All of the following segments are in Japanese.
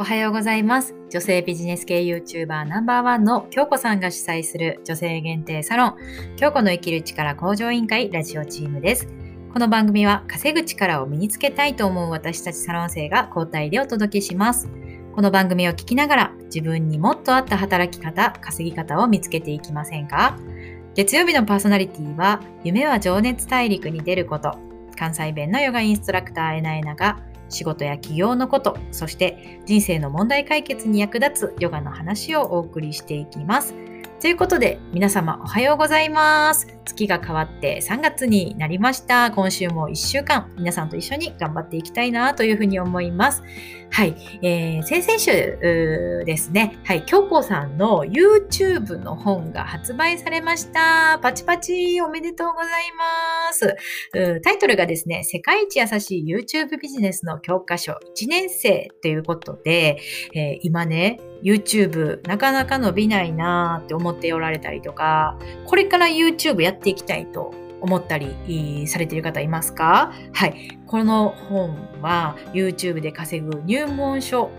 おはようございます。女性ビジネス系 YouTuber ナンバーワンの京子さんが主催する女性限定サロン、京子の生きる力向上委員会ラジオチームです。この番組は稼ぐ力を身につけたいと思う私たちサロン生が交代でお届けします。この番組を聞きながら自分にもっと合った働き方、稼ぎ方を見つけていきませんか？月曜日のパーソナリティは夢は情熱大陸に出ること、関西弁のヨガインストラクターえなえなが仕事や起業のこと、そして人生の問題解決に役立つヨガの話をお送りしていきます。ということで、皆様おはようございます。月が変わって3月になりました。今週も1週間、皆さんと一緒に頑張っていきたいなというふうに思います。はい。えー、先々週ですね、はい、京子さんの YouTube の本が発売されました。パチパチおめでとうございます。タイトルがですね、世界一優しい YouTube ビジネスの教科書1年生ということで、えー、今ね、YouTube なかなか伸びないなーって思っておられたりとか、これから YouTube やっていきたいと思ったりされている方いますか？はい。この本は YouTube で稼ぐ入門書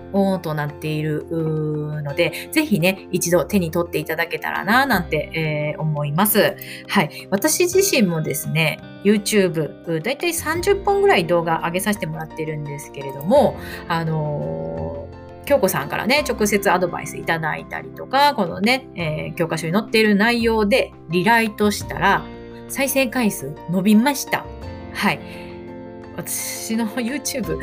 となっているので、ぜひね、一度手に取っていただけたらな、なんて、えー、思います。はい。私自身もですね、YouTube、だいたい30本ぐらい動画上げさせてもらってるんですけれども、あのー京子さんからね、直接アドバイスいただいたりとか、このね、えー、教科書に載っている内容でリライトしたら、再生回数伸びました。はい。私の YouTube、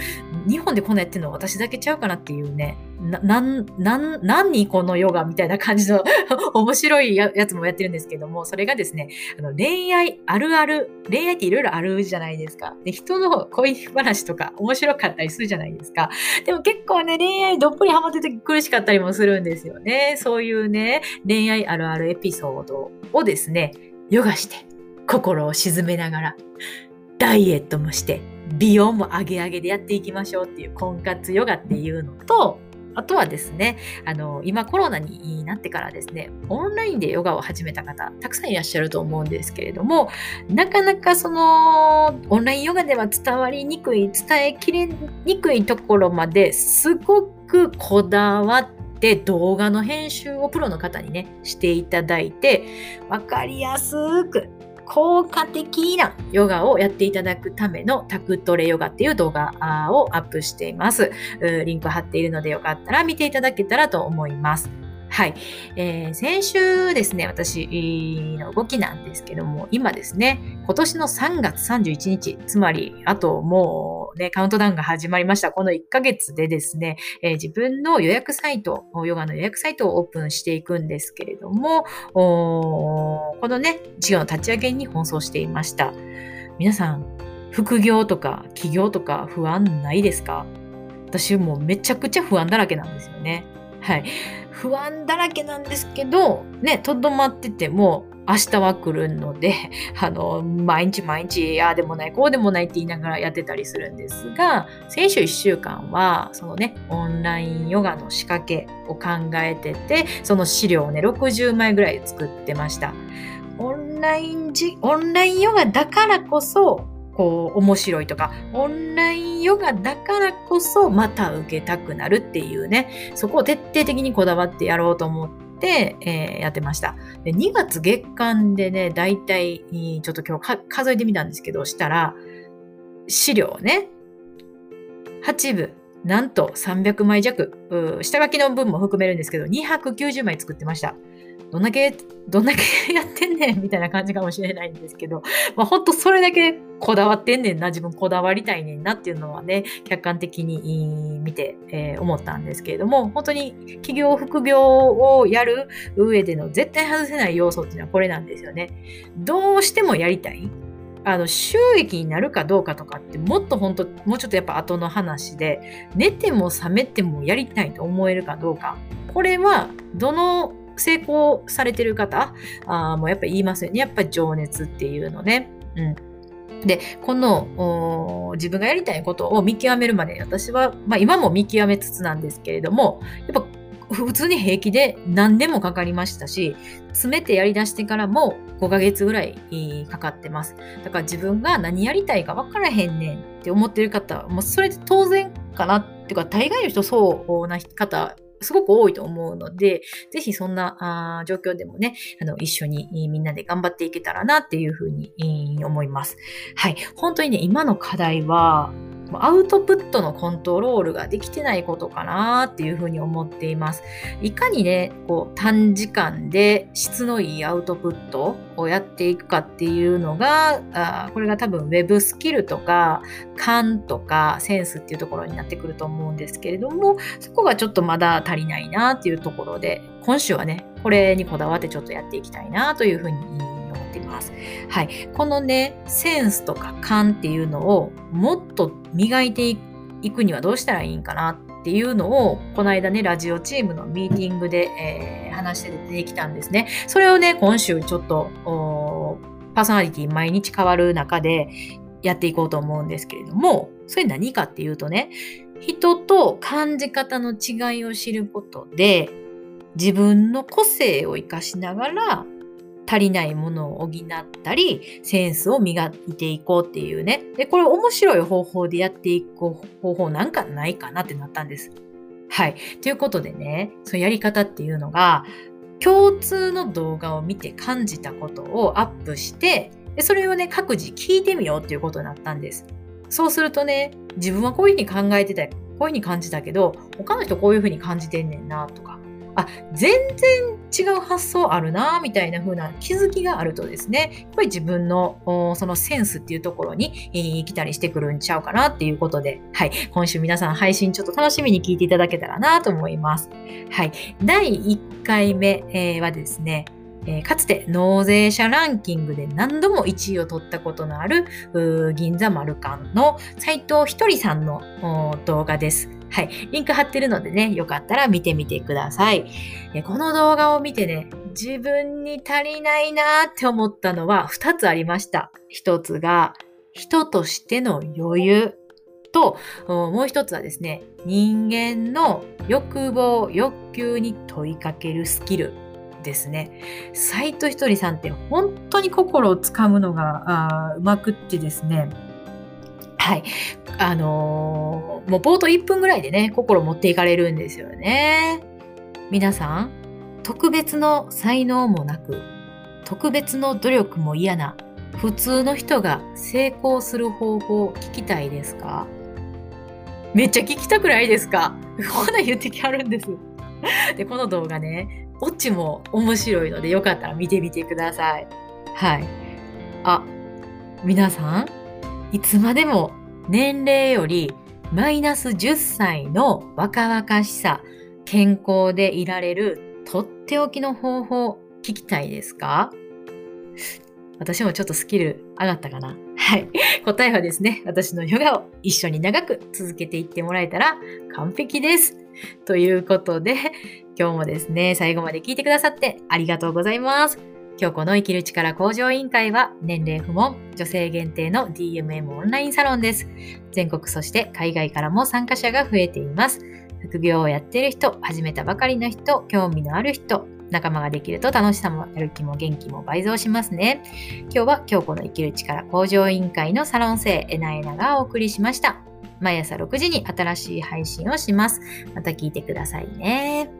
日本でこんなやってるの私だけちゃうかなっていうね、な、なん、なん、何このヨガみたいな感じの 面白いやつもやってるんですけども、それがですね、あの恋愛あるある、恋愛っていろいろあるじゃないですか。で、人の恋話とか面白かったりするじゃないですか。でも結構ね、恋愛どっぷりハマってて苦しかったりもするんですよね。そういうね、恋愛あるあるエピソードをですね、ヨガして、心を沈めながら、ダイエットもして、美容も上げ上げでやっていきましょうっていう婚活ヨガっていうのと、あとはですね、あの、今コロナになってからですね、オンラインでヨガを始めた方、たくさんいらっしゃると思うんですけれども、なかなかその、オンラインヨガでは伝わりにくい、伝えきれにくいところまですごくこだわって、動画の編集をプロの方にね、していただいて、わかりやすく、効果的なヨガをやっていただくためのタクトレヨガっていう動画をアップしています。リンク貼っているのでよかったら見ていただけたらと思います。はい。えー、先週ですね、私の動きなんですけども、今ですね、今年の3月31日、つまり、あともうね、カウントダウンが始まりました。この1ヶ月でですね、えー、自分の予約サイト、ヨガの予約サイトをオープンしていくんですけれども、このね、事業の立ち上げに奔走していました。皆さん、副業とか起業とか不安ないですか？私もうめちゃくちゃ不安だらけなんですよね。はい。不安だらけなんですけど、ね、とどまってても、明日は来るので、あの、毎日毎日、ああでもない、こうでもないって言いながらやってたりするんですが、先週1週間は、そのね、オンラインヨガの仕掛けを考えてて、その資料をね、60枚ぐらい作ってました。オンラインじ、オンラインヨガだからこそ、こう面白いとか、オンラインヨガだからこそまた受けたくなるっていうね、そこを徹底的にこだわってやろうと思って、えー、やってました。で2月月間でね、だいたいちょっと今日数えてみたんですけど、したら、資料ね、8部、なんと300枚弱、下書きの分も含めるんですけど、290枚作ってました。どんだけ、どんだけ やってんねんみたいな感じかもしれないんですけど、まあ、ほんとそれだけこだわってんねんな、自分こだわりたいねんなっていうのはね、客観的に見て、えー、思ったんですけれども、本当に企業、副業をやる上での絶対外せない要素っていうのはこれなんですよね。どうしてもやりたい。あの収益になるかどうかとかってもっと本当もうちょっとやっぱ後の話で寝ても覚めてもやりたいと思えるかどうかこれはどの成功されてる方あもやっぱ言いますよね。やっぱ情熱っていうのね。うん。で、この自分がやりたいことを見極めるまで私は、まあ今も見極めつつなんですけれども、やっぱ普通に平気で何年もかかりましたし、詰めてやり出してからも5ヶ月ぐらいかかってます。だから自分が何やりたいか分からへんねんって思ってる方、もうそれで当然かなっていうか大概の人そうな方すごく多いと思うので、ぜひそんな状況でもね、あの、一緒にみんなで頑張っていけたらなっていうふうに思います。はい。本当にね、今の課題は、アウトプットのコントロールができてないことかなっていうふうに思っています。いかにね、こう短時間で質のいいアウトプットをやっていくかっていうのが、あこれが多分 Web スキルとか勘とかセンスっていうところになってくると思うんですけれども、そこがちょっとまだ足りないなっていうところで、今週はね、これにこだわってちょっとやっていきたいなというふうにます。はい。このね、センスとか勘っていうのをもっと磨いていくにはどうしたらいいんかなっていうのを、この間ね、ラジオチームのミーティングで、えー、話して出てきたんですね。それをね、今週ちょっと、パーソナリティ毎日変わる中でやっていこうと思うんですけれども、それ何かっていうとね、人と感じ方の違いを知ることで、自分の個性を活かしながら足りないものを補ったり、センスを磨いていこうっていうね。で、これ面白い方法でやっていく方法なんかないかなってなったんです。はい。ということでね、そのやり方っていうのが、共通の動画を見て感じたことをアップして、でそれをね、各自聞いてみようっていうことになったんです。そうするとね、自分はこういうふうに考えてた、こういうふうに感じたけど、他の人こういうふうに感じてんねんなとか、あ、全然違う発想あるな、みたいな風な気づきがあるとですね、やっぱり自分のそのセンスっていうところに、えー、来たりしてくるんちゃうかなっていうことで、はい、今週皆さん配信ちょっと楽しみに聞いていただけたらなと思います。はい、第1回目、えー、はですね、え、かつて納税者ランキングで何度も1位を取ったことのある銀座丸館の斉藤ひとりさんの動画です。はい。リンク貼ってるのでね、よかったら見てみてください。この動画を見てね、自分に足りないなって思ったのは2つありました。1つが、人としての余裕と、もう1つはですね、人間の欲望、欲求に問いかけるスキルですね。斎藤ひとりさんって本当に心をつかむのがうまくってですね、はい。あのー、もう冒頭1分ぐらいでね、心持っていかれるんですよね。皆さん、特別の才能もなく、特別の努力も嫌な、普通の人が成功する方法を聞きたいですか？めっちゃ聞きたくないですか？こんな言ってきはるんです。で、この動画ね、オチも面白いのでよかったら見てみてください。はい。あ、皆さん、いつまでも年齢よりマイナス10歳の若々しさ、健康でいられるとっておきの方法聞きたいですか？私もちょっとスキル上がったかな？はい。答えはですね、私のヨガを一緒に長く続けていってもらえたら完璧です。ということで、今日もですね、最後まで聞いてくださってありがとうございます。京子の生きる力向上委員会は年齢不問、女性限定の DMM オンラインサロンです。全国そして海外からも参加者が増えています。副業をやっている人、始めたばかりの人、興味のある人、仲間ができると楽しさもやる気も元気も倍増しますね。今日は京子の生きる力向上委員会のサロン生エナエナがお送りしました。毎朝6時に新しい配信をします。また聞いてくださいね。